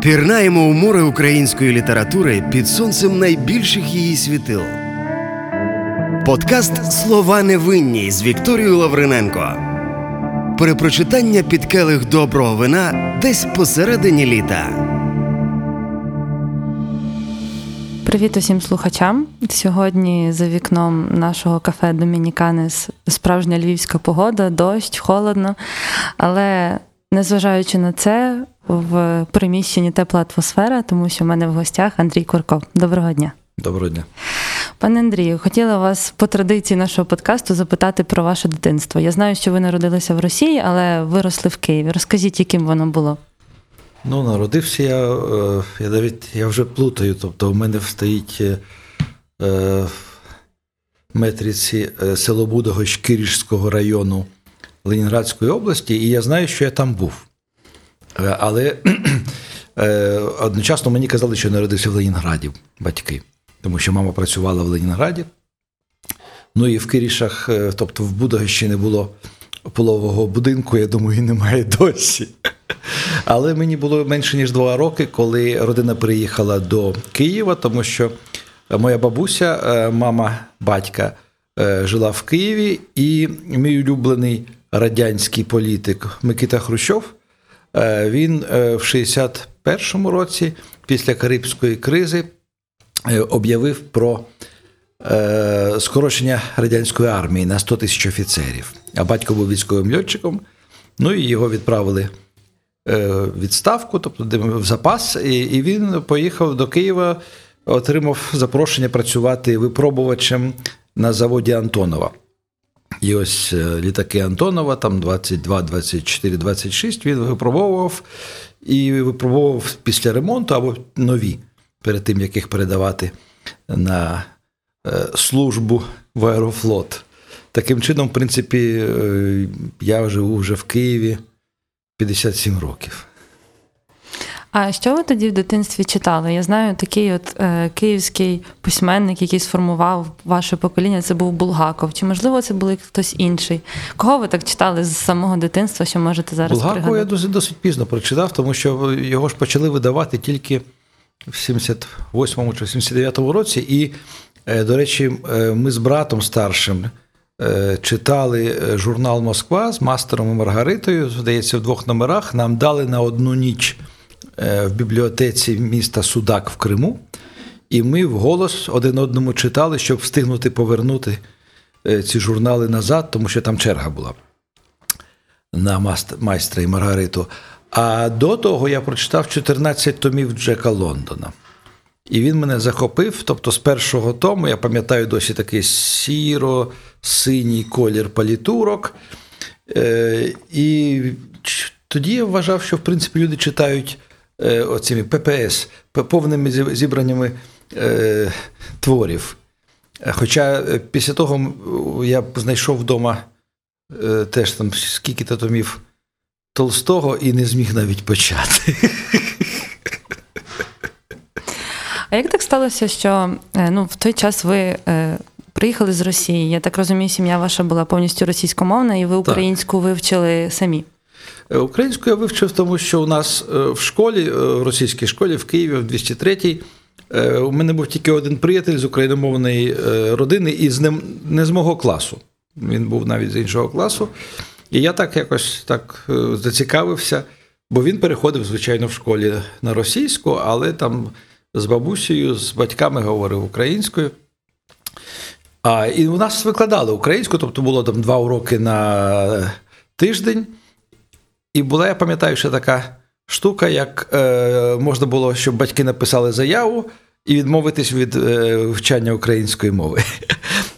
Пірнаємо у море української літератури під сонцем найбільших її світил. Подкаст Слова невинні з Вікторією Лавриненко. Перепрочитання під келих доброго вина десь посередині літа. Привіт усім слухачам. Сьогодні за вікном нашого кафе Домініканес справжня львівська погода, дощ, холодно. Але незважаючи на це, в приміщенні тепла атмосфера, тому що в мене в гостях Андрій Курков. Доброго дня. Доброго дня. Пане Андрію, хотіла вас по традиції нашого подкасту запитати про ваше дитинство. Я знаю, що ви народилися в Росії, але виросли в Києві. Розкажіть, яким воно було? Ну, народився я, е, я навіть я вже плутаю. Тобто, у мене стоїть е, в метріці е, село Будогощ Кирішського району Ленінградської області, і я знаю, що я там був. Е, Але е, одночасно мені казали, що я народився в Ленінграді, батьки, тому що мама працювала в Ленінграді. Ну і в Кирішах, е, тобто в Будогощі не було полового будинку, я думаю, і немає досі. Але мені було менше ніж два роки, коли родина приїхала до Києва, тому що моя бабуся, мама батька, жила в Києві, і мій улюблений радянський політик Микита Хрущов. Е, Він е, в 61-му році, після Карибської кризи, е, об'явив про скорочення радянської армії на 100 тисяч офіцерів. А батько був військовим льотчиком. Ну і його відправили відставку, тобто в запас, і він поїхав до Києва, отримав запрошення працювати випробувачем на заводі Антонова. І ось е, літаки Антонова, там 22, 24, 26, він випробовував і випробовував після ремонту або нові, перед тим, як їх передавати на е, службу в Аерофлот. Таким чином, в принципі, е, я живу вже в Києві 57 років. А що ви тоді в дитинстві читали? Я знаю, такий от е, київський письменник, який сформував ваше покоління, це був Булгаков. Чи можливо це був хтось інший? Кого ви так читали з самого дитинства, що можете зараз Булгакова я досить, досить пізно прочитав, тому що його ж почали видавати тільки в 78-му чи 79-му році. І, е, до речі, е, ми з братом старшим е, читали е, журнал Москва з мастером і Маргаритою, здається, в двох номерах. Нам дали на одну ніч е, в бібліотеці міста Судак в Криму. І ми вголос один одному читали, щоб встигнути повернути е, ці журнали назад, тому що там черга була на майстра і Маргариту. А до того я прочитав 14 томів Джека Лондона. І він мене захопив. Тобто, з першого тому, я пам'ятаю досі такий сіро-синій колір палітурок. Е, і тоді я вважав, що в принципі люди читають е, оцими ППС, повними зібраннями е, творів. Е, Хоча е, після того я знайшов вдома е, теж там скільки-то томів Толстого і не зміг навіть почати. А як так сталося, що ну, в той час ви е, приїхали з Росії? Я так розумію, сім'я ваша була повністю російськомовна, і ви українську вивчили самі. Е, Українську я вивчив, тому що у нас е, в школі, е, в російській школі в Києві, в 203-й, е, у мене був тільки один приятель з україномовної родини і з ним не з мого класу. Він був навіть з іншого класу. І я так якось так зацікавився, бо він переходив, звичайно, в школі на російську, але там з бабусею, з батьками говорив українською. А, і у нас викладали українську, тобто було там два уроки на тиждень. І була, я пам'ятаю, ще така штука, як е, можна було, щоб батьки написали заяву і відмовитись від е, вивчання української мови.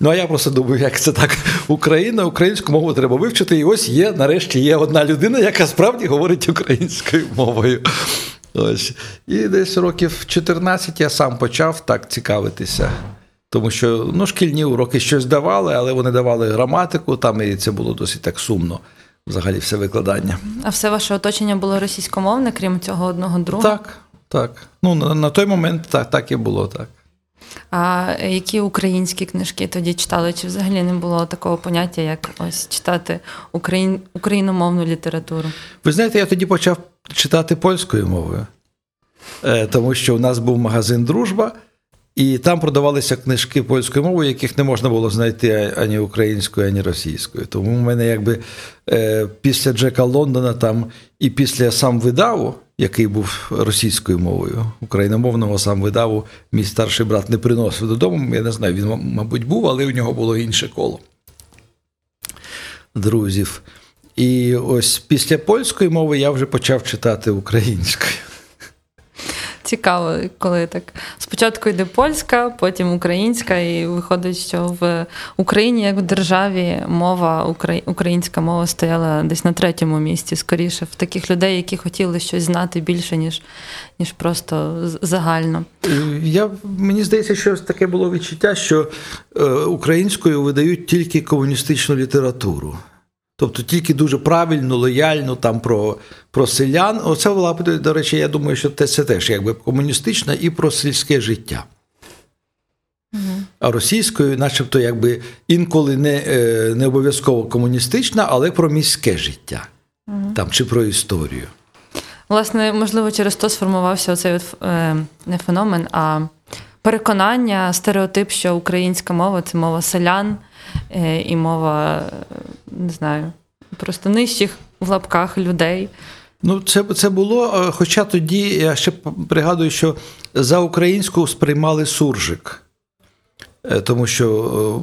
Ну, а я просто думаю, як це так? Україна, українську мову треба вивчити. І ось є, нарешті, є одна людина, яка справді говорить українською мовою. Ось. І десь років 14 я сам почав так цікавитися. Тому що ну, шкільні уроки щось давали, але вони давали граматику, там і це було досить так сумно, взагалі, все викладання. А все ваше оточення було російськомовне, крім цього одного друга? Так, так. Ну, на, на той момент так, так і було так. А які українські книжки тоді читали? Чи взагалі не було такого поняття, як ось читати україн... україномовну літературу? Ви знаєте, я тоді почав читати польською мовою. Е, Тому що у нас був магазин Дружба, і там продавалися книжки польською мовою, яких не можна було знайти ані українською, ані російською. Тому в мене якби е, після Джека Лондона там і після сам видаву, який був російською мовою, україномовного сам видаву, мій старший брат не приносив додому. Я не знаю, він, мабуть, був, але у нього було інше коло друзів. І ось після польської мови я вже почав читати українською. Цікаво, коли так спочатку йде польська, потім українська, і виходить, що в Україні, як в державі, мова українська мова стояла десь на третьому місці, скоріше, в таких людей, які хотіли щось знати більше, ніж, ніж просто загально. Е, Я, мені здається, що таке було відчуття, що е, українською видають тільки комуністичну літературу. Тобто тільки дуже правильну, лояльну там про, про селян. Оце була, до речі, я думаю, що це, теж якби комуністична і про сільське життя. А російською, начебто, якби інколи не, е, не обов'язково комуністична, але про міське життя там, чи про історію. Власне, можливо, через то сформувався оцей от, е, не феномен, а переконання, стереотип, що українська мова це мова селян і мова, е, не знаю, просто нижчих в лапках людей. Ну, це, це було, е, хоча тоді я ще пригадую, що за українську сприймали суржик. Е, Тому що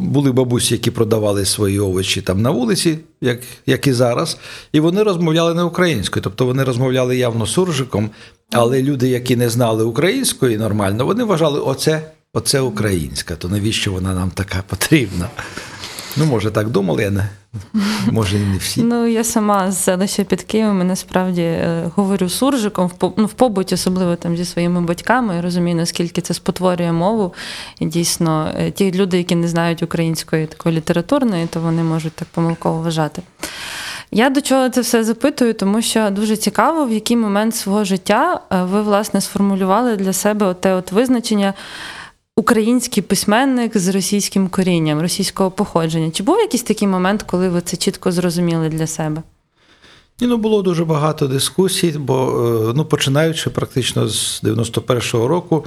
е, були бабусі, які продавали свої овочі там на вулиці, як, як і зараз, і вони розмовляли не українською. Тобто вони розмовляли явно суржиком, але люди, які не знали української нормально, вони вважали, оце, оце українська, то навіщо вона нам така потрібна? Ну, може, так думали, я не, може, і не всі. Ну, я сама з селища під Києвом, і насправді е, говорю суржиком в ну, побуті, особливо там зі своїми батьками. Я розумію, наскільки це спотворює мову. І дійсно, е, ті люди, які не знають української такої літературної, то вони можуть так помилково вважати. Я до чого це все запитую, тому що дуже цікаво, в який момент свого життя е, ви власне сформулювали для себе те от визначення український письменник з російським корінням, російського походження. Чи був якийсь такий момент, коли ви це чітко зрозуміли для себе? Ні, ну було дуже багато дискусій, бо е, ну, починаючи практично з 91-го року,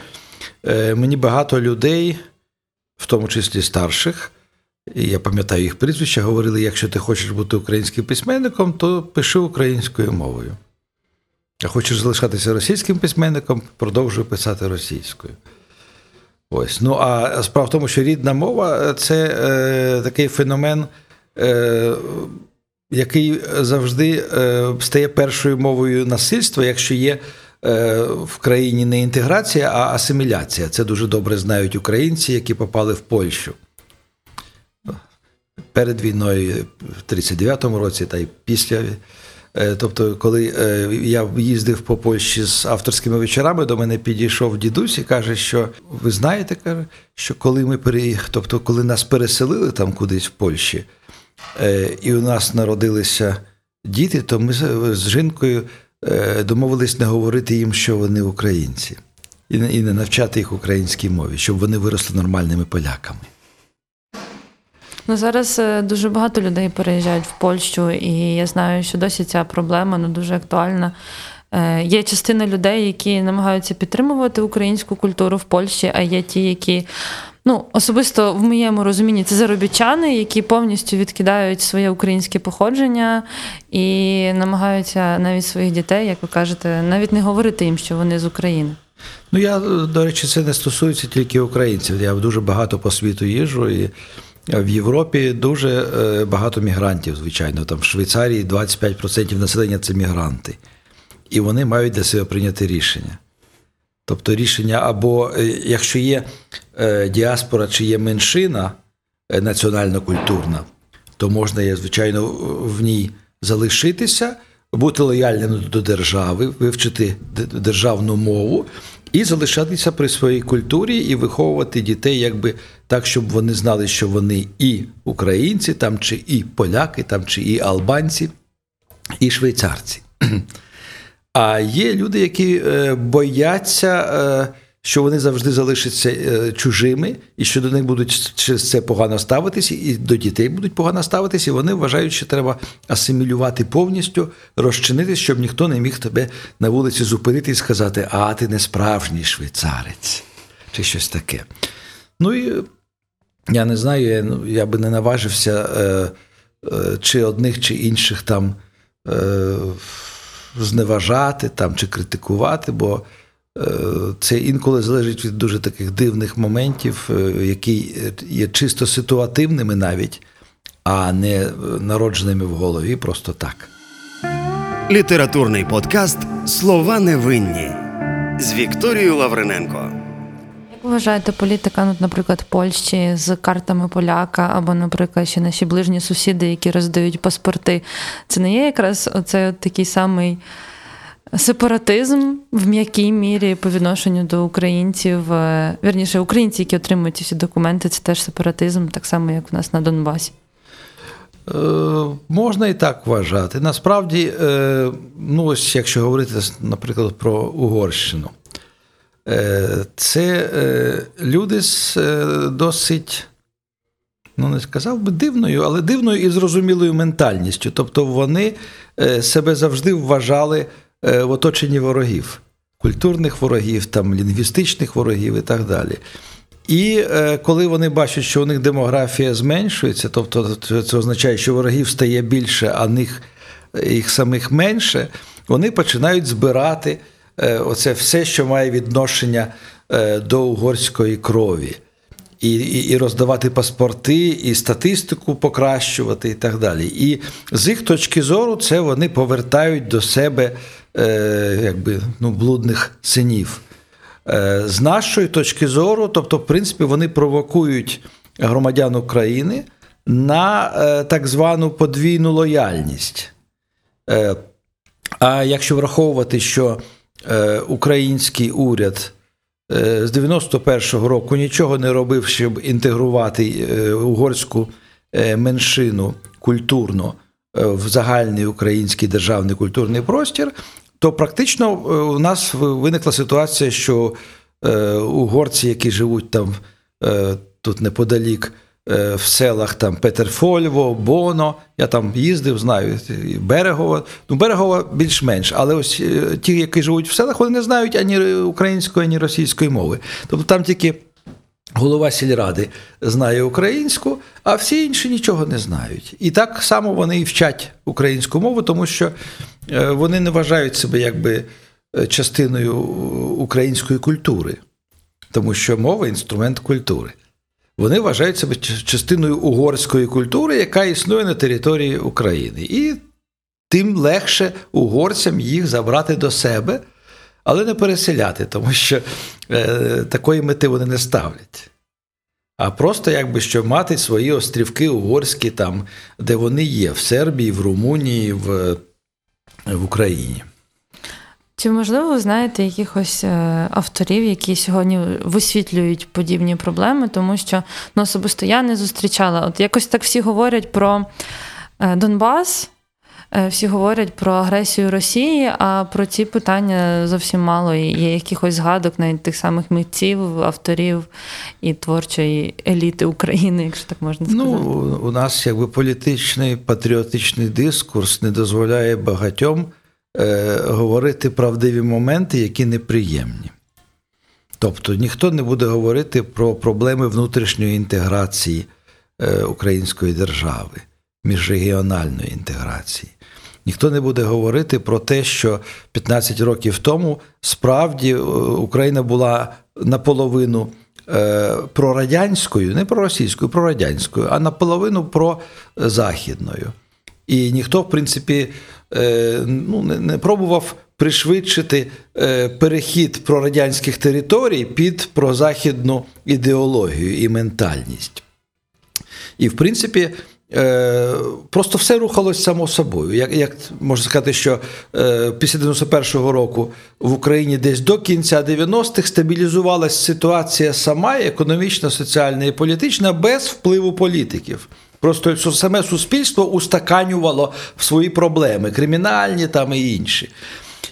е, мені багато людей, в тому числі старших, і я пам'ятаю їх прізвища, говорили: якщо ти хочеш бути українським письменником, то пиши українською мовою. А хочеш залишатися російським письменником, продовжуй писати російською. Ось. Ну а справа в тому, що рідна мова це е, такий феномен. Е, який завжди е, стає першою мовою насильства, якщо є е, в країні не інтеграція, а асиміляція. Це дуже добре знають українці, які попали в Польщу. Перед війною в 39-му році та й після. Е, Тобто, коли е, я їздив по Польщі з авторськими вечорами, до мене підійшов дідусь і каже, що ви знаєте, каже, що коли ми переїхали, тобто, коли нас переселили там кудись в Польщі, е, і у нас народилися діти, то ми з- жінкою домовились не говорити їм, що вони українці, і не навчати їх українській мові, щоб вони виросли нормальними поляками. Ну зараз е, дуже багато людей переїжджають в Польщу, і я знаю, що досі ця проблема ну, дуже актуальна. Е, Є частина людей, які намагаються підтримувати українську культуру в Польщі, а є ті, які ну особисто в моєму розумінні це заробітчани, які повністю відкидають своє українське походження і намагаються навіть своїх дітей, як ви кажете, навіть не говорити їм, що вони з України. Ну, я, до речі, це не стосується тільки українців. Я дуже багато по світу їжджу, і в Європі дуже е, багато мігрантів, звичайно. Там в Швейцарії 25% населення це мігранти. І вони мають для себе прийняти рішення. Тобто рішення або е, якщо є е, діаспора чи є меншина національно-культурна, то можна, звичайно, в ній залишитися, бути лояльним до держави, вивчити державну мову і залишатися при своїй культурі і виховувати дітей, якби так, щоб вони знали, що вони і українці, там чи і поляки, там чи і албанці, і швейцарці. А є люди, які е, бояться, е, що вони завжди залишаться е, чужими, і що до них будуть через це погано ставитися, і до дітей будуть погано ставитися, і вони вважають, що треба асимілювати повністю, розчинитись, щоб ніхто не міг тебе на вулиці зупинити і сказати, а ти не справжній швейцарець, чи щось таке. Ну і я не знаю, я, ну, я би не наважився е, е, чи одних, чи інших там е, зневажати там, чи критикувати, бо це інколи залежить від дуже таких дивних моментів, е, які є чисто ситуативними навіть, а не е, народженими в голові просто так. Літературний подкаст Слова невинні з Вікторією Лавриненко. Як ви вважаєте, політика, ну, наприклад, Польщі з картами поляка, або, наприклад, ще наші ближні сусіди, які роздають паспорти, це не є якраз оцей от такий самий сепаратизм в м'якій мірі по відношенню до українців? Е, Вірніше, українці, які отримують ці всі документи, це теж сепаратизм, так само, як у нас на Донбасі. Е, можна і так вважати. Насправді, е, ну ось якщо говорити, наприклад, про Угорщину, це люди з досить, ну не сказав би дивною, але дивною і зрозумілою ментальністю. Тобто вони себе завжди вважали в оточенні ворогів, культурних ворогів, там, лінгвістичних ворогів і так далі. І е, коли вони бачать, що у них демографія зменшується, тобто це, означає, що ворогів стає більше, а них, їх самих менше, вони починають збирати е, оце все, що має відношення е, до угорської крові. І, і, і роздавати паспорти, і статистику покращувати, і так далі. І з їх точки зору, це вони повертають до себе е, якби, ну, блудних синів. Е, З нашої точки зору, тобто, в принципі, вони провокують громадян України на е, так звану подвійну лояльність. А якщо враховувати, що український уряд з 91-го року нічого не робив, щоб інтегрувати угорську меншину культурно в загальний український державний культурний простір, то практично е, у нас виникла ситуація, що е, угорці, які живуть там е, тут неподалік, в селах там Петерфольво, Боно, я там їздив, знаю, Берегово. Ну, Берегово більш-менш, але ось ті, які живуть в селах, вони не знають ані української, ані російської мови. Тобто там тільки голова сільради знає українську, а всі інші нічого не знають. І так само вони і вчать українську мову, тому що вони не вважають себе якби е, частиною української культури, тому що мова інструмент культури. Вони вважають себе частиною угорської культури, яка існує на території України. І тим легше угорцям їх забрати до себе, але не переселяти, тому що е, такої мети вони не ставлять. А просто якби що мати свої острівки угорські, там, де вони є, в Сербії, в Румунії, в, в Україні. Чи можливо ви знаєте якихось е, авторів, які сьогодні висвітлюють подібні проблеми, тому що ну, особисто я не зустрічала. От якось так всі говорять про е, Донбас, всі говорять про агресію Росії, а про ці питання зовсім мало. І є якихось згадок навіть тих самих митців, авторів і творчої еліти України, якщо так можна сказати. Ну, у нас якби політичний патріотичний дискурс не дозволяє багатьом е, говорити правдиві моменти, які неприємні. Тобто ніхто не буде говорити про проблеми внутрішньої інтеграції е, української держави, міжрегіональної інтеграції. Ніхто не буде говорити про те, що 15 років тому справді е, Україна була наполовину е, прорадянською, не проросійською, прорадянською, а наполовину прозахідною. І ніхто, в принципі, е, ну, не, пробував пришвидшити перехід прорадянських територій під прозахідну ідеологію і ментальність. І, в принципі, е, просто все рухалось само собою. Як, як можна сказати, що е, після 91-го року в Україні десь до кінця 90-х стабілізувалася ситуація сама, економічна, соціальна і політична, без впливу політиків. Просто саме суспільство устаканювало в свої проблеми, кримінальні там і інші.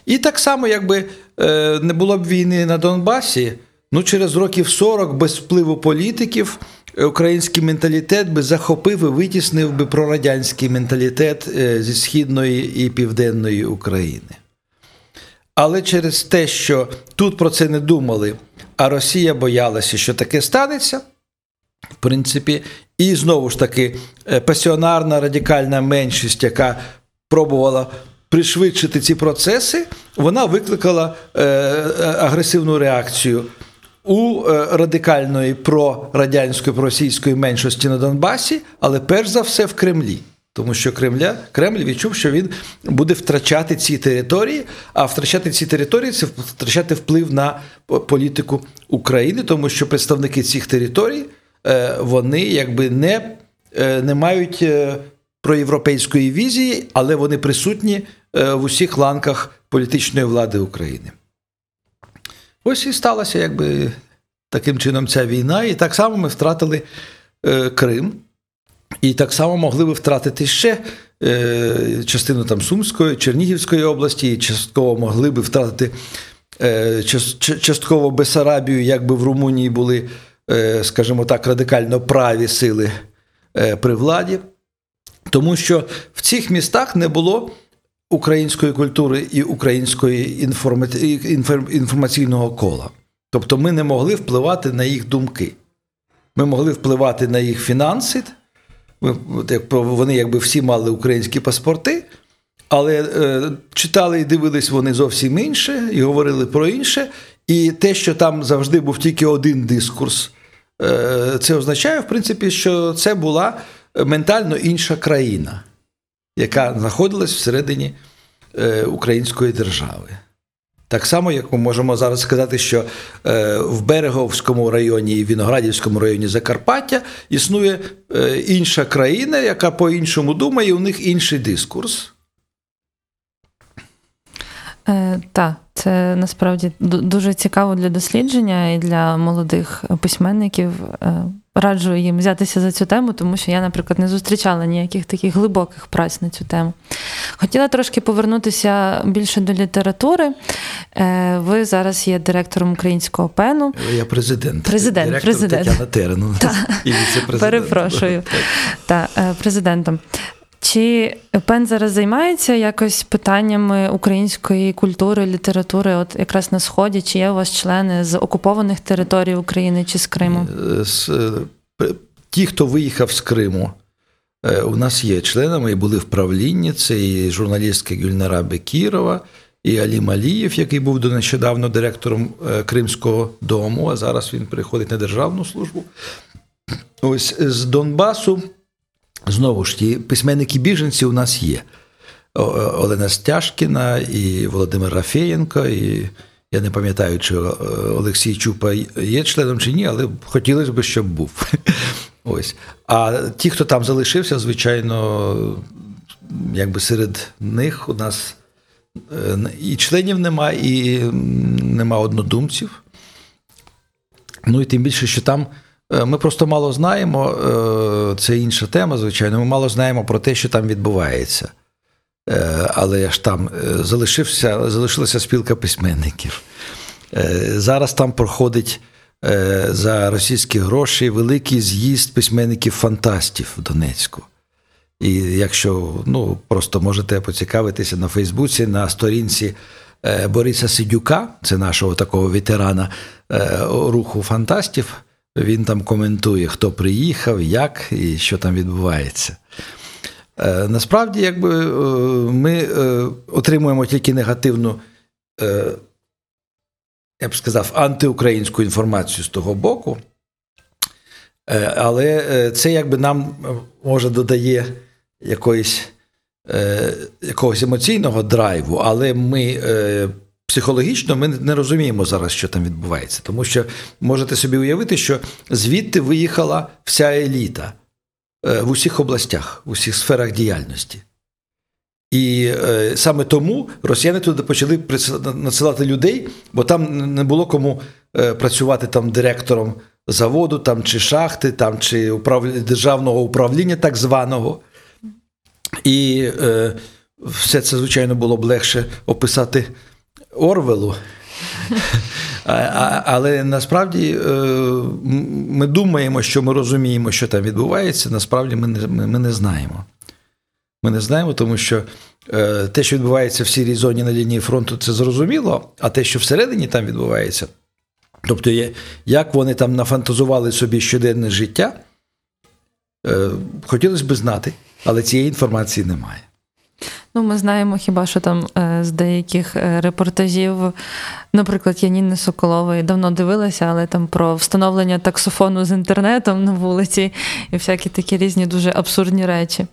І так само, якби е, не було б війни на Донбасі, Ну, через років 40 без впливу політиків український менталітет би захопив і витіснив би прорадянський менталітет е, зі східної і південної України. Але через те, що тут про це не думали, а Росія боялася, що таке станеться, в принципі, і знову ж таки е, пасіонарна радикальна меншість, яка пробувала пришвидшити ці процеси, вона викликала е, е, агресивну реакцію у е, радикальної прорадянської проросійської меншості на Донбасі, але перш за все в Кремлі. Тому що Кремля, Кремль відчув, що він буде втрачати ці території, а втрачати ці території це втрачати вплив на політику України, тому що представники цих територій е, вони якби не, е, не мають е, проєвропейської візії, але вони присутні е, в усіх ланках політичної влади України. Ось і сталася якби таким чином ця війна, і так само ми втратили е, Крим. І так само могли би втратити ще е, частину там Сумської, Чернігівської області, і частково могли би втратити е, частково Бесарабію, якби в Румунії були, е, скажімо так, радикально праві сили е, при владі. Тому що в цих містах не було української культури і української інформа- інформаційного кола. Тобто ми не могли впливати на їх думки. Ми могли впливати на їх фінанси. Вони якби всі мали українські паспорти, але е, читали і дивились вони зовсім інше, і говорили про інше. І те, що там завжди був тільки один дискурс, е, це означає, в принципі, що це була ментально інша країна, яка знаходилась всередині е, української держави. Так само, як ми можемо зараз сказати, що е, в Береговському районі і Віноградівському районі Закарпаття існує е, інша країна, яка по-іншому думає, і у них інший дискурс. Е, так, це насправді дуже цікаво для дослідження і для молодих письменників. Раджу їм взятися за цю тему, тому що я, наприклад, не зустрічала ніяких таких глибоких праць на цю тему. Хотіла трошки повернутися більше до літератури. Е, ви зараз є директором українського пену. Я президент. Президент, Директор президент. Тетяна Терен. І віце-президент. Перепрошую. Та, е, президентом. Чи пен зараз займається якось питаннями української культури, літератури, от якраз на сході? Чи є у вас члени з окупованих територій України чи з Криму? Е, е, Ті, хто виїхав з Криму, е, у нас є членами і були в правлінні. Це і журналістка Гюльнара Бекірова, і Алі Малієв, який був до нещодавно директором Кримського дому, а зараз він переходить на державну службу. Ось з Донбасу, знову ж ті письменники біженці у нас є. О- Олена Стяжкіна і Володимир Рафєєнко, і я не пам'ятаю, чи е, Олексій Чупа є членом чи ні, але хотілося б, щоб був. Ось. А ті, хто там залишився, звичайно, якби серед них у нас е, і членів нема, і нема однодумців. Ну і тим більше, що там е, ми просто мало знаємо, е, це інша тема, звичайно. Ми мало знаємо про те, що там відбувається. Е, Але ж там е, залишився, залишилася спілка письменників. Е, Зараз там проходить е, за російські гроші великий з'їзд письменників-фантастів в Донецьку. І якщо ну, просто можете поцікавитися на Фейсбуці, на сторінці е, Бориса Сидюка, це нашого такого ветерана е, руху фантастів, він там коментує, хто приїхав, як і що там відбувається. Е, Насправді, якби е, ми е, отримуємо тільки негативну, я б сказав, антиукраїнську інформацію з того боку. Але це якби нам може додає якоїсь, якогось емоційного драйву, але ми психологічно ми не розуміємо зараз, що там відбувається. Тому що можете собі уявити, що звідти виїхала вся еліта е, в усіх областях, в усіх сферах діяльності. І е, саме тому росіяни туди почали надсилати людей, бо там не було кому е, працювати там директором заводу, там чи шахти, там чи управлі... державного управління так званого. І все це, звичайно, було б легше описати Орвелу, Але насправді е, ми думаємо, що ми розуміємо, що там відбувається. Насправді ми не, ми не знаємо. Ми не знаємо, тому що е, те, що відбувається в сірій зоні на лінії фронту, це зрозуміло, а те, що всередині там відбувається, тобто як вони там нафантазували собі щоденне життя, е, хотілося б знати, але цієї інформації немає. Ну, ми знаємо хіба що там е, з деяких е, репортажів, наприклад, Яніни Соколової давно дивилася, але там про встановлення таксофону з інтернетом на вулиці і всякі такі різні дуже абсурдні речі.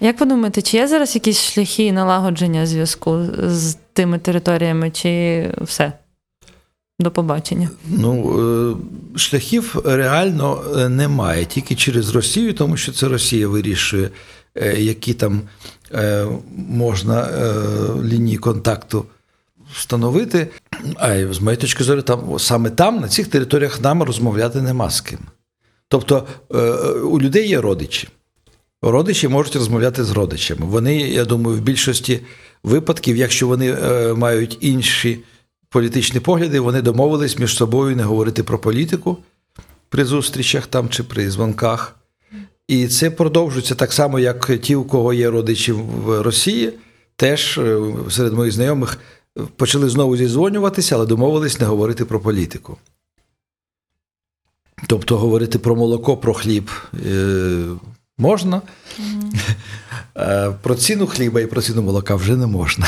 Як ви думаєте, чи є зараз якісь шляхи налагодження зв'язку з тими територіями, чи все? До побачення. Ну, е, шляхів реально немає, тільки через Росію, тому що це Росія вирішує, які там е, можна е, лінії контакту встановити. А з моєї точки зору, там саме там, на цих територіях, нам розмовляти нема з ким. Тобто е, у людей є родичі. Родичі можуть розмовляти з родичами. Вони, я думаю, в більшості випадків, якщо вони е, мають інші політичні погляди, вони домовились між собою не говорити про політику при зустрічах там чи при дзвонках. І це продовжується так само, як ті, у кого є родичі в Росії, теж е, серед моїх знайомих почали знову зізвонюватися, але домовились не говорити про політику. Тобто говорити про молоко, про хліб е, можна, а про ціну хліба і про ціну молока вже не можна.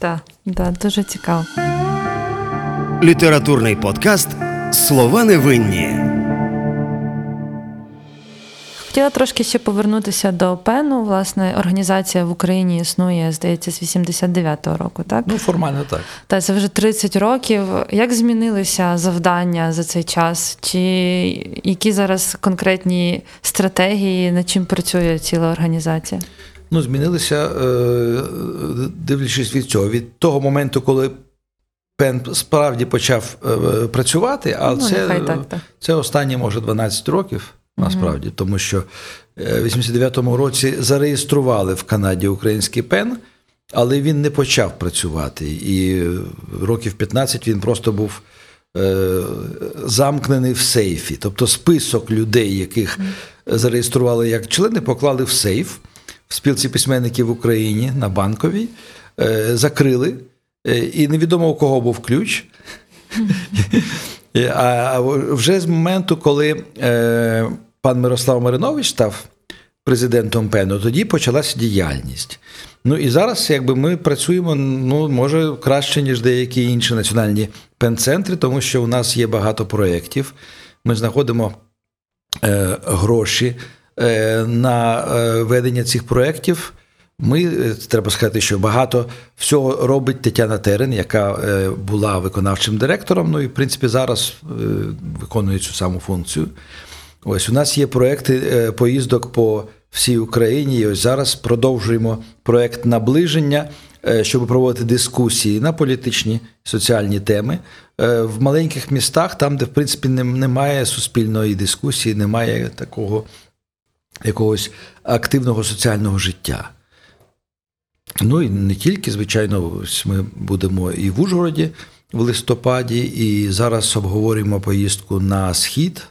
Так, да, дуже цікаво. Літературний подкаст Слова невинні. Хотіла трошки ще повернутися до ПЕНу. Власне, організація в Україні існує, здається, з 89-го року, так? Ну, формально так. Та це вже 30 років. Як змінилися завдання за цей час? Чи які зараз конкретні стратегії, над чим працює ціла організація? Ну, змінилися, е, дивлячись від цього, від того моменту, коли Пен справді почав е, працювати, а Ну, це, так, так. це останні, може, 12 років, насправді, тому що е, в 89-му році зареєстрували в Канаді український пен, але він не почав працювати. І років 15 він просто був е, замкнений в сейфі. Тобто список людей, яких зареєстрували як члени, поклали в сейф в спілці письменників в Україні на банковій, е, закрили, і невідомо у кого був ключ. А вже з моменту, коли е, пан Мирослав Маринович став президентом ПЕНу, тоді почалася діяльність. Ну і зараз, якби ми працюємо, ну може краще, ніж деякі інші національні пен-центри, тому що у нас є багато проєктів. Ми знаходимо е, гроші е, на е, ведення цих проєктів. Ми е, треба сказати, що багато всього робить Тетяна Терен, яка е, була виконавчим директором. Ну і в принципі зараз е, виконує цю саму функцію. Ось у нас є проекти поїздок по всій Україні. І ось зараз продовжуємо проект наближення, щоб проводити дискусії на політичні соціальні теми в маленьких містах, там, де в принципі немає суспільної дискусії, немає такого якогось активного соціального життя. Ну і не тільки, звичайно, ми будемо і в Ужгороді в листопаді, і зараз обговорюємо поїздку на схід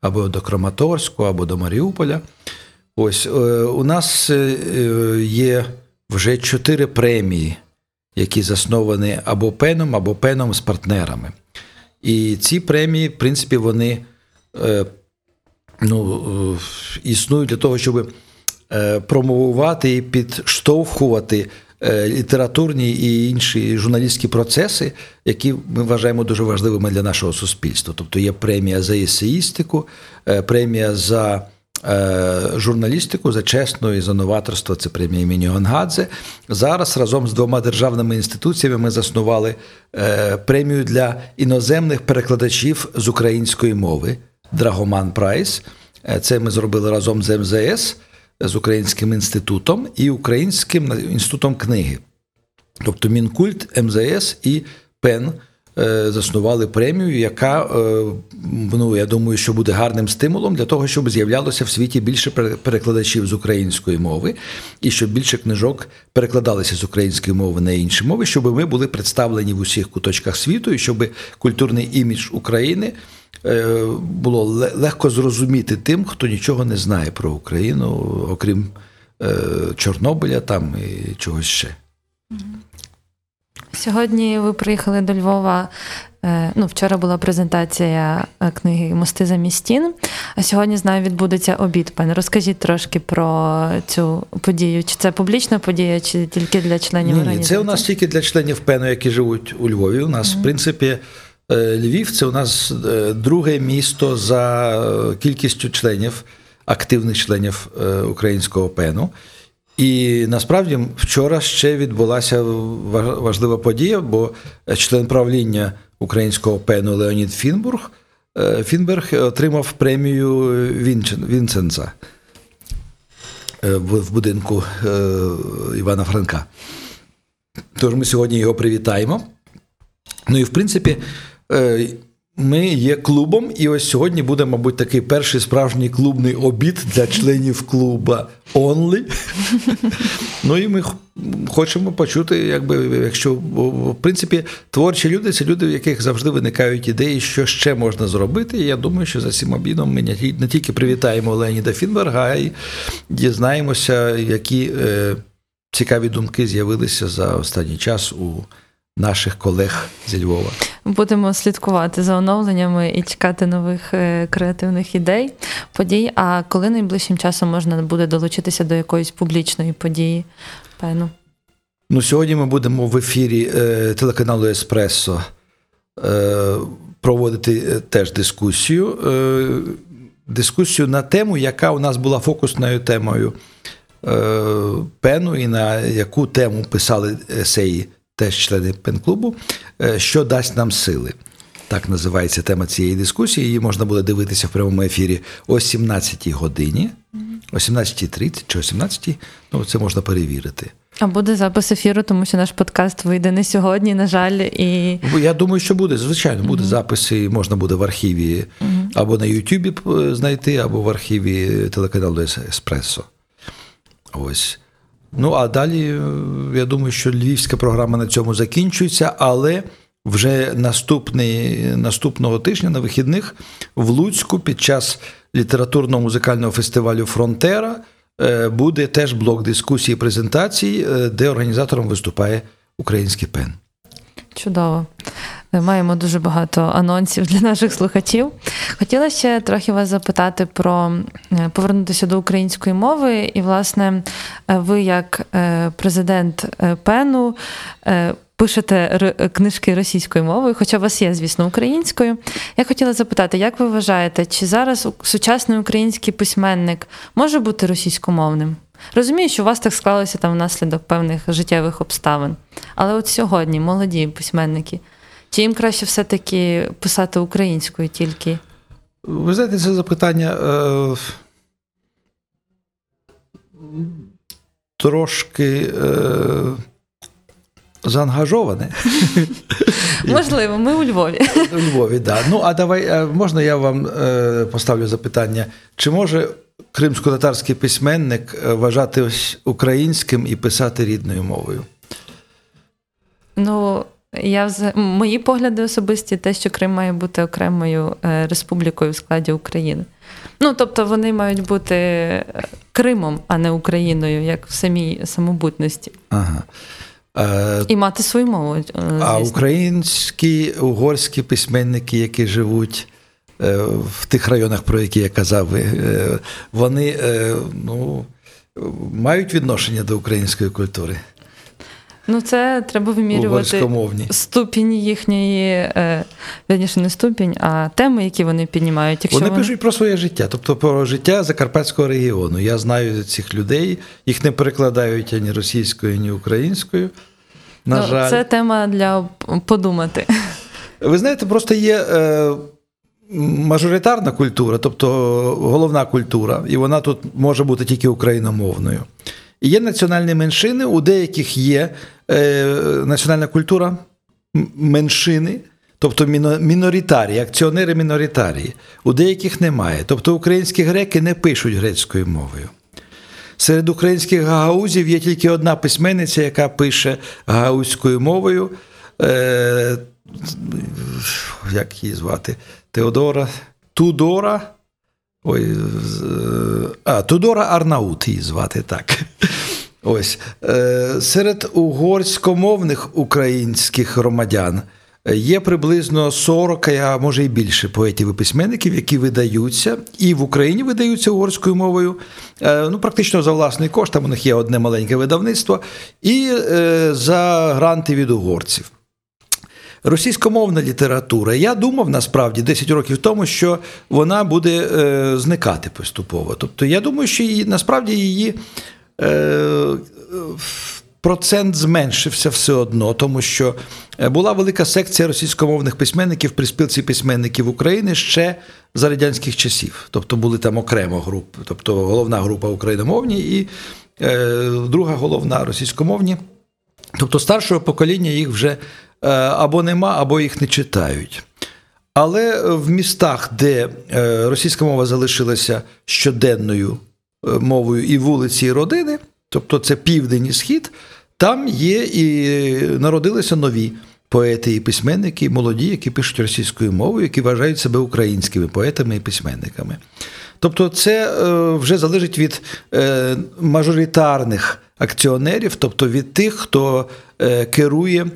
або до Краматорську, або до Маріуполя. Ось е, у нас е, є вже чотири премії, які засновані або пеном, або пеном з партнерами. І ці премії, в принципі, вони е, ну, існують для того, щоб промовувати і підштовхувати е, літературні і інші журналістські процеси, які ми вважаємо дуже важливими для нашого суспільства. Тобто є премія за есеїстику, е, премія за е, журналістику, за чесну і за новаторство. Це премія імені Гонгадзе. Зараз разом з двома державними інституціями ми заснували е, премію для іноземних перекладачів з української мови Драгоман Прайс. Е, Це ми зробили разом з МЗС, з Українським інститутом і Українським інститутом книги. Тобто Мінкульт, МЗС і ПЕН е, заснували премію, яка, е, ну, я думаю, що буде гарним стимулом для того, щоб з'являлося в світі більше перекладачів з української мови, і щоб більше книжок перекладалися з української мови на інші мови, щоб ми були представлені в усіх куточках світу, і щоб культурний імідж України було легко зрозуміти тим, хто нічого не знає про Україну, окрім е, Чорнобиля там і чогось ще. Сьогодні ви приїхали до Львова. е, Ну, вчора була презентація е, книги Мости замість стін. А сьогодні знаю, відбудеться обід. Пане, розкажіть трошки про цю подію. Чи це публічна подія, чи тільки для членів Ні, ні, організації? це у нас тільки для членів ПЕНу, які живуть у Львові. У нас, в принципі, е, Львів це у нас е, друге місто за е, кількістю членів, активних членів е, українського ПЕНу. І насправді вчора ще відбулася важлива подія, бо член правління українського ПЕНу Леонід Фінбург е, Фінберг отримав премію е, в будинку е, Івана Франка. Тож ми сьогодні його привітаємо. Ну і в принципі, е, ми є клубом, і ось сьогодні буде, мабуть, такий перший справжній клубний обід для членів клуба Only. Ну і ми хочемо почути, якби, якщо в принципі творчі люди це люди, в яких завжди виникають ідеї, що ще можна зробити. І я думаю, що за цим обідом ми не тільки привітаємо Леоніда Фінберга, а й дізнаємося, які е, цікаві думки з'явилися за останній час у наших колег зі Львова. Будемо слідкувати за оновленнями і чекати нових е, креативних ідей, подій. А коли найближчим часом можна буде долучитися до якоїсь публічної події? Певно. Ну, сьогодні ми будемо в ефірі е, телеканалу Еспресо е, проводити е, теж дискусію. Е, дискусію на тему, яка у нас була фокусною темою е, пену, і на яку тему писали есеї теж члени пен-клубу, е, що дасть нам сили. Так називається тема цієї дискусії. Її можна буде дивитися в прямому ефірі о 17-й годині, о 17.30 чи о 17-й, ну це можна перевірити. А буде запис ефіру, тому що наш подкаст вийде не сьогодні, на жаль, і Я думаю, що буде, звичайно, буде записи, можна буде в архіві або на Ютубі е, знайти, або в архіві телеканалу Еспресо. Ось. Ну, а далі, е, я думаю, що львівська програма на цьому закінчується, але вже наступний, наступного тижня на вихідних в Луцьку під час літературно-музикального фестивалю Фронтера е, буде теж блок дискусії і презентацій, е, де організатором виступає український пен. чудово. Маємо дуже багато анонсів для наших слухачів. Хотіла ще трохи вас запитати про е, повернутися до української мови. І, власне, е, ви, як е, президент пену, пишете книжки російською мовою, хоча у вас є, звісно, українською. Я хотіла запитати, як ви вважаєте, чи зараз сучасний український письменник може бути російськомовним? Розумію, що у вас так склалося там внаслідок певних життєвих обставин. Але от сьогодні молоді письменники, чи їм краще все-таки писати українською тільки? Ви знаєте, це запитання е, трошки е, заангажоване Можливо, ми у Львові. у Львові. Да. Ну, а давай, е, можна я вам е, поставлю запитання, чи може кримсько-татарський письменник е, вважатись українським і писати рідною мовою? Ну, я вза- мої погляди особисті, те, що Крим має бути окремою е, республікою в складі України. Ну, тобто вони мають бути е, Кримом, а не Україною, як в самій самобутності. Ага. Е, І мати свою мову. е, А українські, угорські письменники, які живуть в тих районах, про які я казав, вони ну, мають відношення до української культури. Ну, це треба вимірювати ступінь їхньої, е, верніше, не ступінь, а теми, які вони піднімають. Якщо Вони пишуть про своє життя, тобто про життя Закарпатського регіону. Я знаю цих людей, їх не перекладають ані російською, ні українською. На ну, жаль. Це тема для подумати. Ви знаєте, просто є е, мажоритарна культура, тобто головна культура, і вона тут може бути тільки україномовною. Є національні меншини, у деяких є е, національна культура меншини, тобто міноритарії, акціонери міноритарії. У деяких немає. Тобто українські греки не пишуть грецькою мовою. Серед українських гагаузів є тільки одна письменниця, яка пише гагаузькою мовою. Е, як її звати? Теодора Тудора. Ой, е, а, Тудора Арнаут її звати так. Ось. Е, Серед угорськомовних українських громадян е, є приблизно 40, а може і більше поетів і письменників, які видаються, і в Україні видаються угорською мовою, ну, практично за власний кошт, там у них є одне маленьке видавництво, і за гранти від угорців. Російськомовна література. Я думав насправді 10 років тому, що вона буде е, зникати поступово. Тобто, я думаю, що її насправді її е, процент зменшився все одно, тому що е, була велика секція російськомовних письменників при спілці письменників України ще за радянських часів. Тобто були там окремо групи, тобто головна група україномовні і е, друга головна російськомовні. Тобто старшого покоління їх вже або нема, або їх не читають. Але в містах, де е, російська мова залишилася щоденною е, мовою і вулиці, і родини, тобто це південь і схід, там є і народилися нові поети і письменники, молоді, які пишуть російською мовою, які вважають себе українськими поетами і письменниками. Тобто, це е, вже залежить від е, мажоритарних акціонерів, тобто від тих, хто е, керує е,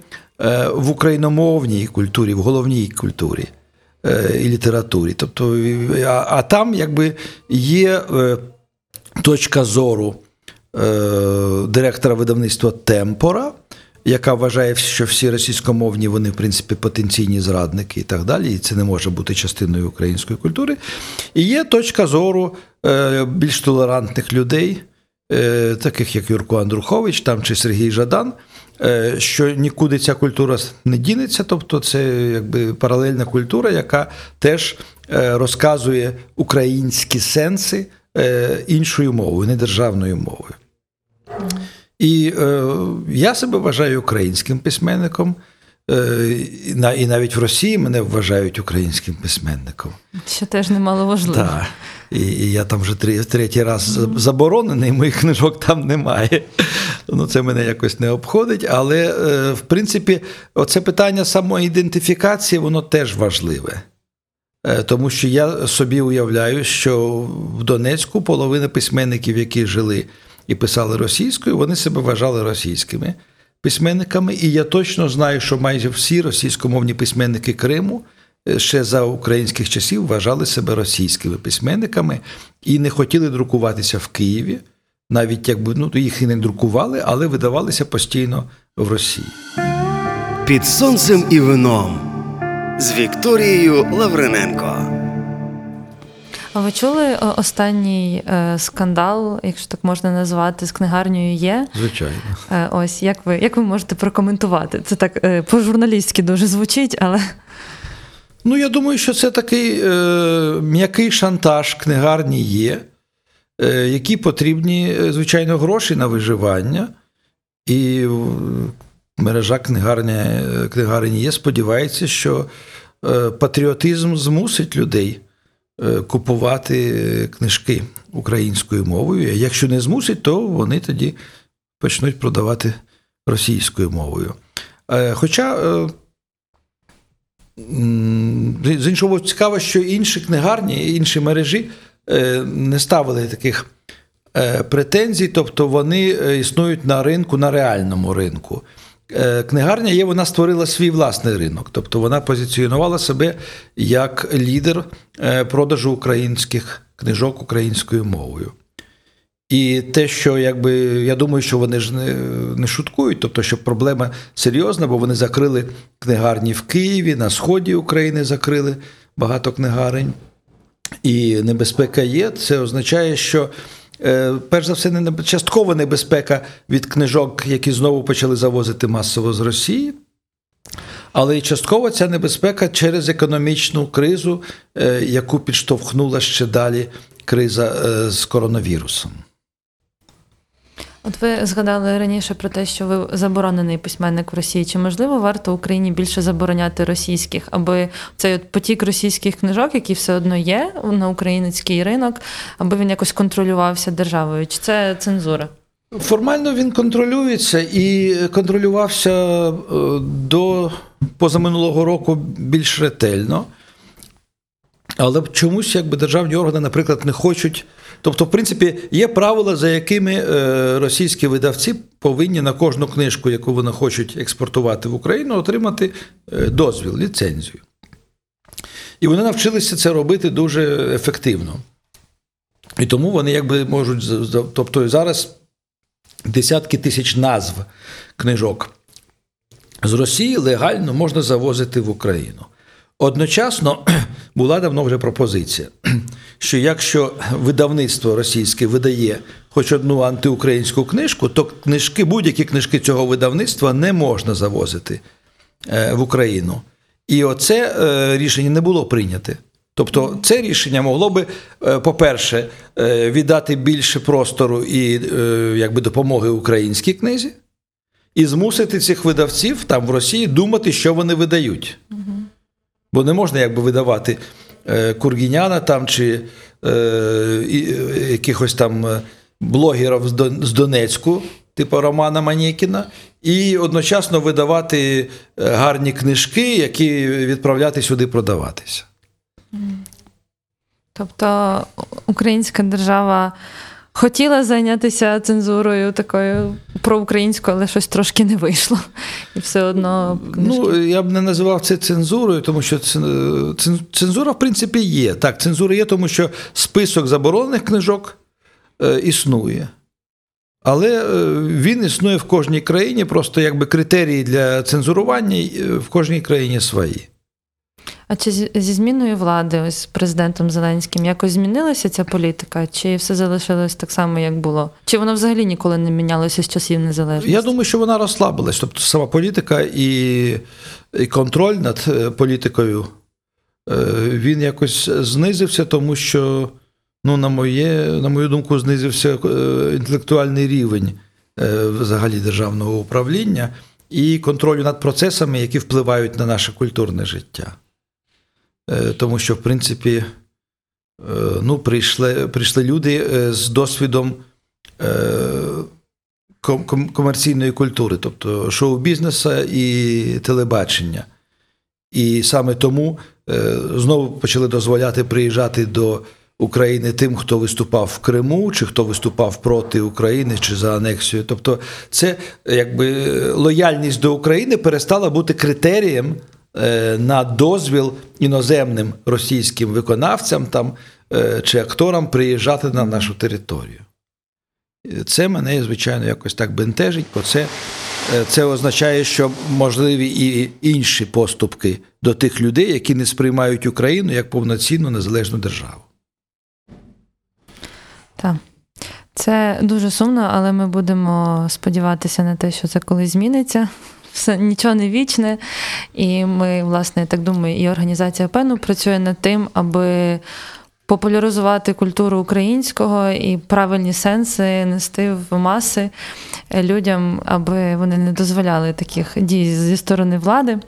в україномовній культурі, в головній культурі е, і літературі. Тобто, а, а там якби є е, точка зору е, директора видавництва Темпора, яка вважає, що всі російськомовні вони, в принципі, потенційні зрадники і так далі, і це не може бути частиною української культури. І є точка зору е, більш толерантних людей, е, таких як Юрко Андрухович там, чи Сергій Жадан, е, що нікуди ця культура не дінеться, тобто це якби паралельна культура, яка теж е, розказує українські сенси е, іншою мовою, не державною мовою. І е, я себе вважаю українським письменником. Е, і навіть в Росії мене вважають українським письменником. Що теж немало важливо. Так. І, я там вже третій раз за- заборонений, моїх книжок там немає. Ну, це мене якось не обходить. Але, е, в принципі, оце питання самоідентифікації, воно теж важливе. Е, Тому що я собі уявляю, що в Донецьку половина письменників, які жили і писали російською, вони себе вважали російськими письменниками. І я точно знаю, що майже всі російськомовні письменники Криму е, ще за українських часів вважали себе російськими письменниками і не хотіли друкуватися в Києві. Навіть якби ну, їх і не друкували, але видавалися постійно в Росії. Під сонцем і вином з Вікторією Лавриненко. А ви чули е, останній е, скандал, якщо так можна назвати, з книгарнею є? Звичайно. Е, ось як ви як ви можете прокоментувати? Це так по-журналістськи дуже звучить, але Ну, я думаю, що це такий е, м'який шантаж книгарні є, е, які потрібні, звичайно, гроші на виживання. І мережа книгарня, е, книгарень є, сподівається, що е, патріотизм змусить людей купувати е, книжки українською мовою. А якщо не змусить, то вони тоді почнуть продавати російською мовою. Е, Хоча. е, З іншого цікаво, що інші книгарні, інші мережі е, не ставили таких е, претензій, тобто вони е, існують на ринку, на реальному ринку. Е, Книгарня є, вона створила свій власний ринок, тобто вона позиціонувала себе як лідер е, продажу українських книжок українською мовою. І те, що якби я думаю, що вони ж не, не шуткують, тобто, що проблема серйозна, бо вони закрили книгарні в Києві, на сході України закрили багато книгарень, і небезпека є. Це означає, що перш за все, не часткова небезпека від книжок, які знову почали завозити масово з Росії. Але і частково ця небезпека через економічну кризу, е, яку підштовхнула ще далі криза е, з коронавірусом. От ви згадали раніше про те, що ви заборонений письменник в Росії. Чи можливо варто Україні більше забороняти російських, аби цей от потік російських книжок, який все одно є на український ринок, аби він якось контролювався державою? Чи це цензура? Формально він контролюється і контролювався е, до позаминулого року більш ретельно. Але чомусь якби державні органи, наприклад, не хочуть. Тобто, в принципі, є правила, за якими е, російські видавці повинні на кожну книжку, яку вони хочуть експортувати в Україну, отримати е, дозвіл, ліцензію. І вони навчилися це робити дуже ефективно. І тому вони якби можуть. Тобто зараз десятки тисяч назв книжок з Росії легально можна завозити в Україну. Одночасно була давно вже пропозиція, що якщо видавництво російське видає хоч одну антиукраїнську книжку, то книжки, будь-які книжки цього видавництва не можна завозити е, в Україну. І оце е, рішення не було прийняте. Тобто, це рішення могло би, е, по-перше, віддати більше простору і якби допомоги українській книзі, і змусити цих видавців там в Росії думати, що вони видають. Бо не можна якби видавати е, Кургіняна там чи е, е, якихось там е, блогерів з, Донецьку, типу Романа Манєкіна, і одночасно видавати гарні книжки, які відправляти сюди продаватися. Тобто українська держава хотіла зайнятися цензурою такою проукраїнською, але щось трошки не вийшло. І все одно книжки. Ну, я б не називав це цензурою, тому що цен- цен- цензура, в принципі, є. Так, цензура є, тому що список заборонених книжок е, існує. Але е, він існує в кожній країні, просто якби критерії для цензурування е, в кожній країні свої. А чи зі зміною влади, ось з президентом Зеленським, якось змінилася ця політика? Чи все залишилось так само, як було? Чи воно взагалі ніколи не мінялося з часів незалежності? Я думаю, що вона розслабилась. Тобто сама політика і, і контроль над е, політикою е, він якось знизився, тому що, ну, на, моє, на мою думку, знизився е, інтелектуальний рівень взагалі державного управління і контролю над процесами, які впливають на наше культурне життя. Е, Тому що, в принципі, е, ну, прийшли, прийшли люди е, з досвідом. ком- ком- комерційної культури, тобто шоу-бізнесу і телебачення. І саме тому знову почали дозволяти приїжджати до України тим, хто виступав в Криму, чи хто виступав проти України, чи за анексію. Тобто, це якби лояльність до України перестала бути критерієм на дозвіл іноземним російським виконавцям там, е, чи акторам приїжджати на нашу територію. Це мене, звичайно, якось так бентежить, бо це, е, це означає, що можливі і інші поступки до тих людей, які не сприймають Україну як повноцінну незалежну державу. Так. Це дуже сумно, але ми будемо сподіватися на те, що це колись зміниться. Все нічого не вічне. І ми, власне, я так думаю, і організація пену працює над тим, аби популяризувати культуру українського і правильні сенси нести в маси людям, аби вони не дозволяли таких дій зі сторони влади.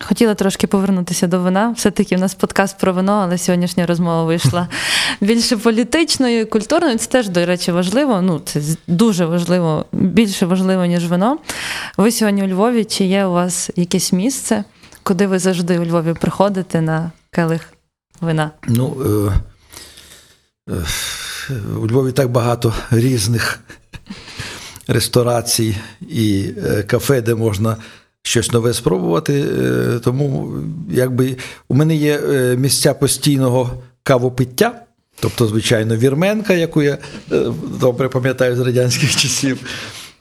Хотіла трошки повернутися до вина. Все-таки в нас подкаст про вино, але сьогоднішня розмова вийшла більше політичною і культурною. Це теж, до речі, важливо. Ну, це дуже важливо, більше важливо, ніж вино. Ви сьогодні у Львові. Чи є у вас якесь місце, куди ви завжди у Львові приходите на келих вина? Ну, е, е, у Львові так багато різних ресторацій і е, кафе, де можна щось нове спробувати. Е, Тому якби у мене є е, місця постійного кавопиття. Тобто, звичайно, вірменка, яку я е, добре пам'ятаю з радянських часів.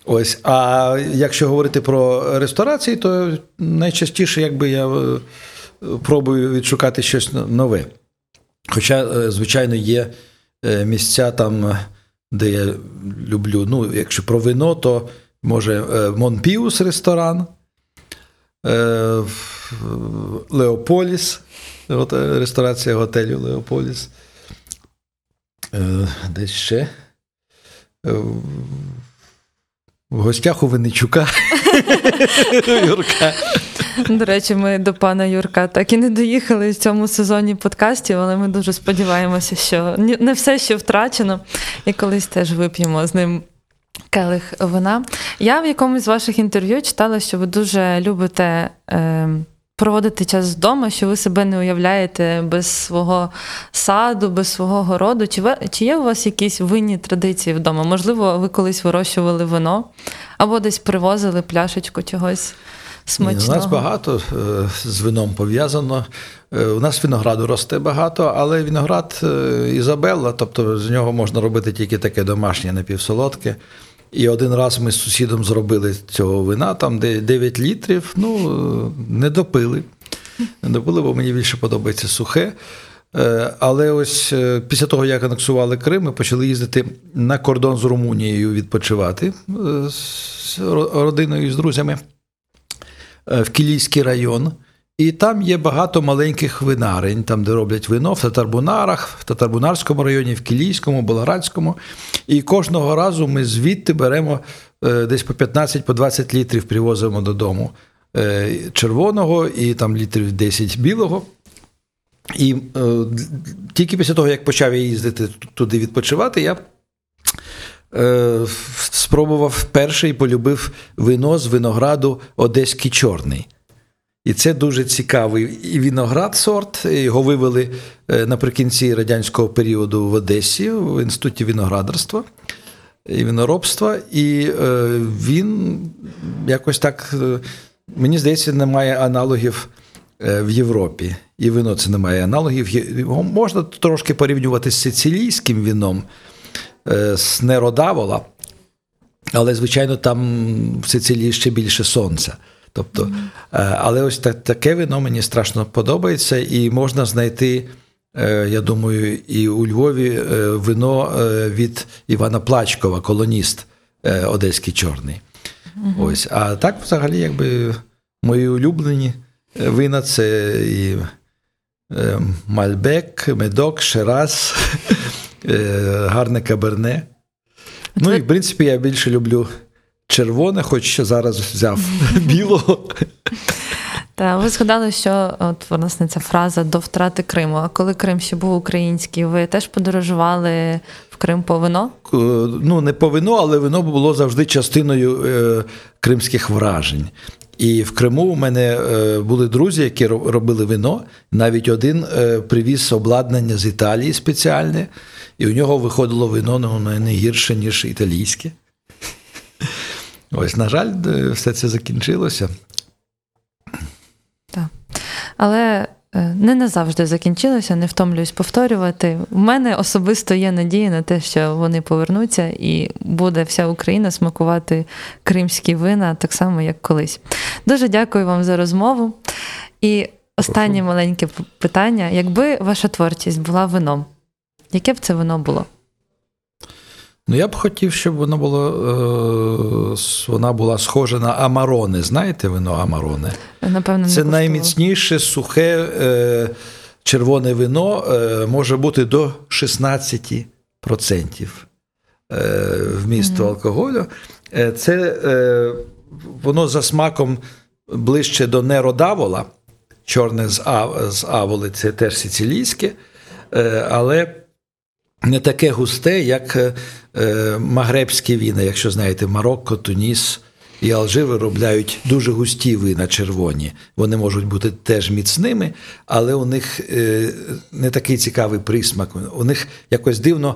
Ось. А якщо говорити про ресторації, то найчастіше якби я пробую відшукати щось нове. Хоча, звичайно, є місця там, де я люблю. Ну, якщо про вино, то може Монпіус ресторан, Леополіс, е, ресторація готелю Леополіс. Е, Десь ще. Е, в гостях у Винничука. Юрка. До речі, ми до пана Юрка так і не доїхали в цьому сезоні подкастів, але ми дуже сподіваємося, що не все ще втрачено, і колись теж вип'ємо з ним. Келих вина. Я в якомусь з ваших інтерв'ю читала, що ви дуже любите е, проводити час вдома, що ви себе не уявляєте без свого саду, без свого городу. Чи, ви, чи є у вас якісь винні традиції вдома? Можливо, ви колись вирощували вино або десь привозили пляшечку чогось Ні, у нас багато е, з вином пов'язано. Е, У нас винограду росте багато, але виноград е, Ізабелла, тобто з нього можна робити тільки таке домашнє напівсолодке. І один раз ми з сусідом зробили цього вина, там де 9 літрів, ну не допили. Не допили, бо мені більше подобається сухе. Е, Але ось е, після того, як анексували Крим, ми почали їздити на кордон з Румунією відпочивати е, з родиною і з друзями в Кілійський район. І там є багато маленьких винарень, там, де роблять вино, в Татарбунарах, в Татарбунарському районі, в Кілійському, Болградському. І кожного разу ми звідти беремо е, десь по 15 по 20 літрів привозимо додому е, червоного і там літрів 10 білого. І е, тільки після того, як почав я їздити туди відпочивати, я е, спробував вперше і полюбив вино з винограду Одеський Чорний. І це дуже цікавий і виноград сорт. Його вивели е, наприкінці радянського періоду в Одесі в інституті виноградарства і виноробства. І е, він якось так, е, мені здається, немає аналогів в Європі. І вино це не має аналогів. Його можна трошки порівнювати з сицилійським вином е, з Неродавола, але, звичайно, там в Сицилії ще більше сонця. Тобто, е, але ось та- таке вино мені страшно подобається, і можна знайти, е, я думаю, і у Львові е, вино від Івана Плачкова, колоніст Одеський Чорний. Ось. А так, взагалі, якби мої улюблені вина це і Мальбек, Медок, Шераз, е, гарне каберне. Ну і в принципі я більше люблю червоне, хоч зараз взяв білого. Та ви згадали, що от власне ця фраза до втрати Криму. А коли Крим ще був український, ви теж подорожували в Крим по вино? Ну, не по вино, але вино було завжди частиною е, кримських вражень. І в Криму у мене е, були друзі, які робили вино. Навіть один е, привіз обладнання з Італії спеціальне, і у нього виходило вино ну, не гірше, ніж італійське. Ось, на жаль, е, все це закінчилося. Так. Але е, не назавжди закінчилося, не втомлююсь повторювати. У мене особисто є надія на те, що вони повернуться і буде вся Україна смакувати кримські вина так само, як колись. Дуже дякую вам за розмову. І останнє маленьке питання: якби ваша творчість була вином, яке б це вино було? Ну, я б хотів, щоб воно було, е, вона була схожа на амарони. Знаєте вино амарони? Напевно, не Це куштувала. найміцніше сухе е, червоне вино е, може бути до 16% е, вмісту алкоголю. Е, це е, воно за смаком ближче до неродавола. Чорне з, а, з аволи це теж сицилійське, е, але не таке густе, як е, е, магребські віна, якщо знаєте, Марокко, Туніс і Алжир виробляють дуже густі вина червоні. Вони можуть бути теж міцними, але у них е, не такий цікавий присмак. У них якось дивно.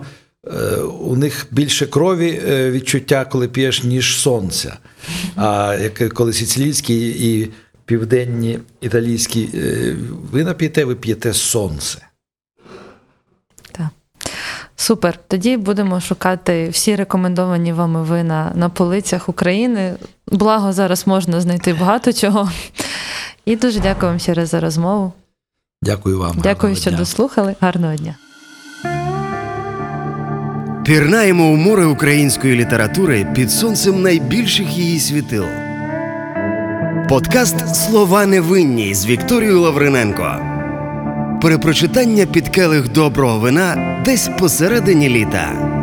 У них більше крові відчуття, коли п'єш, ніж сонця. А як коли сицилійські і південні італійські вина п'єте, ви п'єте сонце. Супер. Тоді будемо шукати всі рекомендовані вами вина на полицях України. Благо, зараз можна знайти багато чого. І дуже дякую вам ще раз за розмову. Дякую вам. Дякую, що дня. дослухали. Гарного дня. Пірнаємо у море української літератури під сонцем найбільших її світил. Подкаст Слова невинні з Вікторією Лавриненко. Перепрочитання під келих доброго вина десь посередині літа.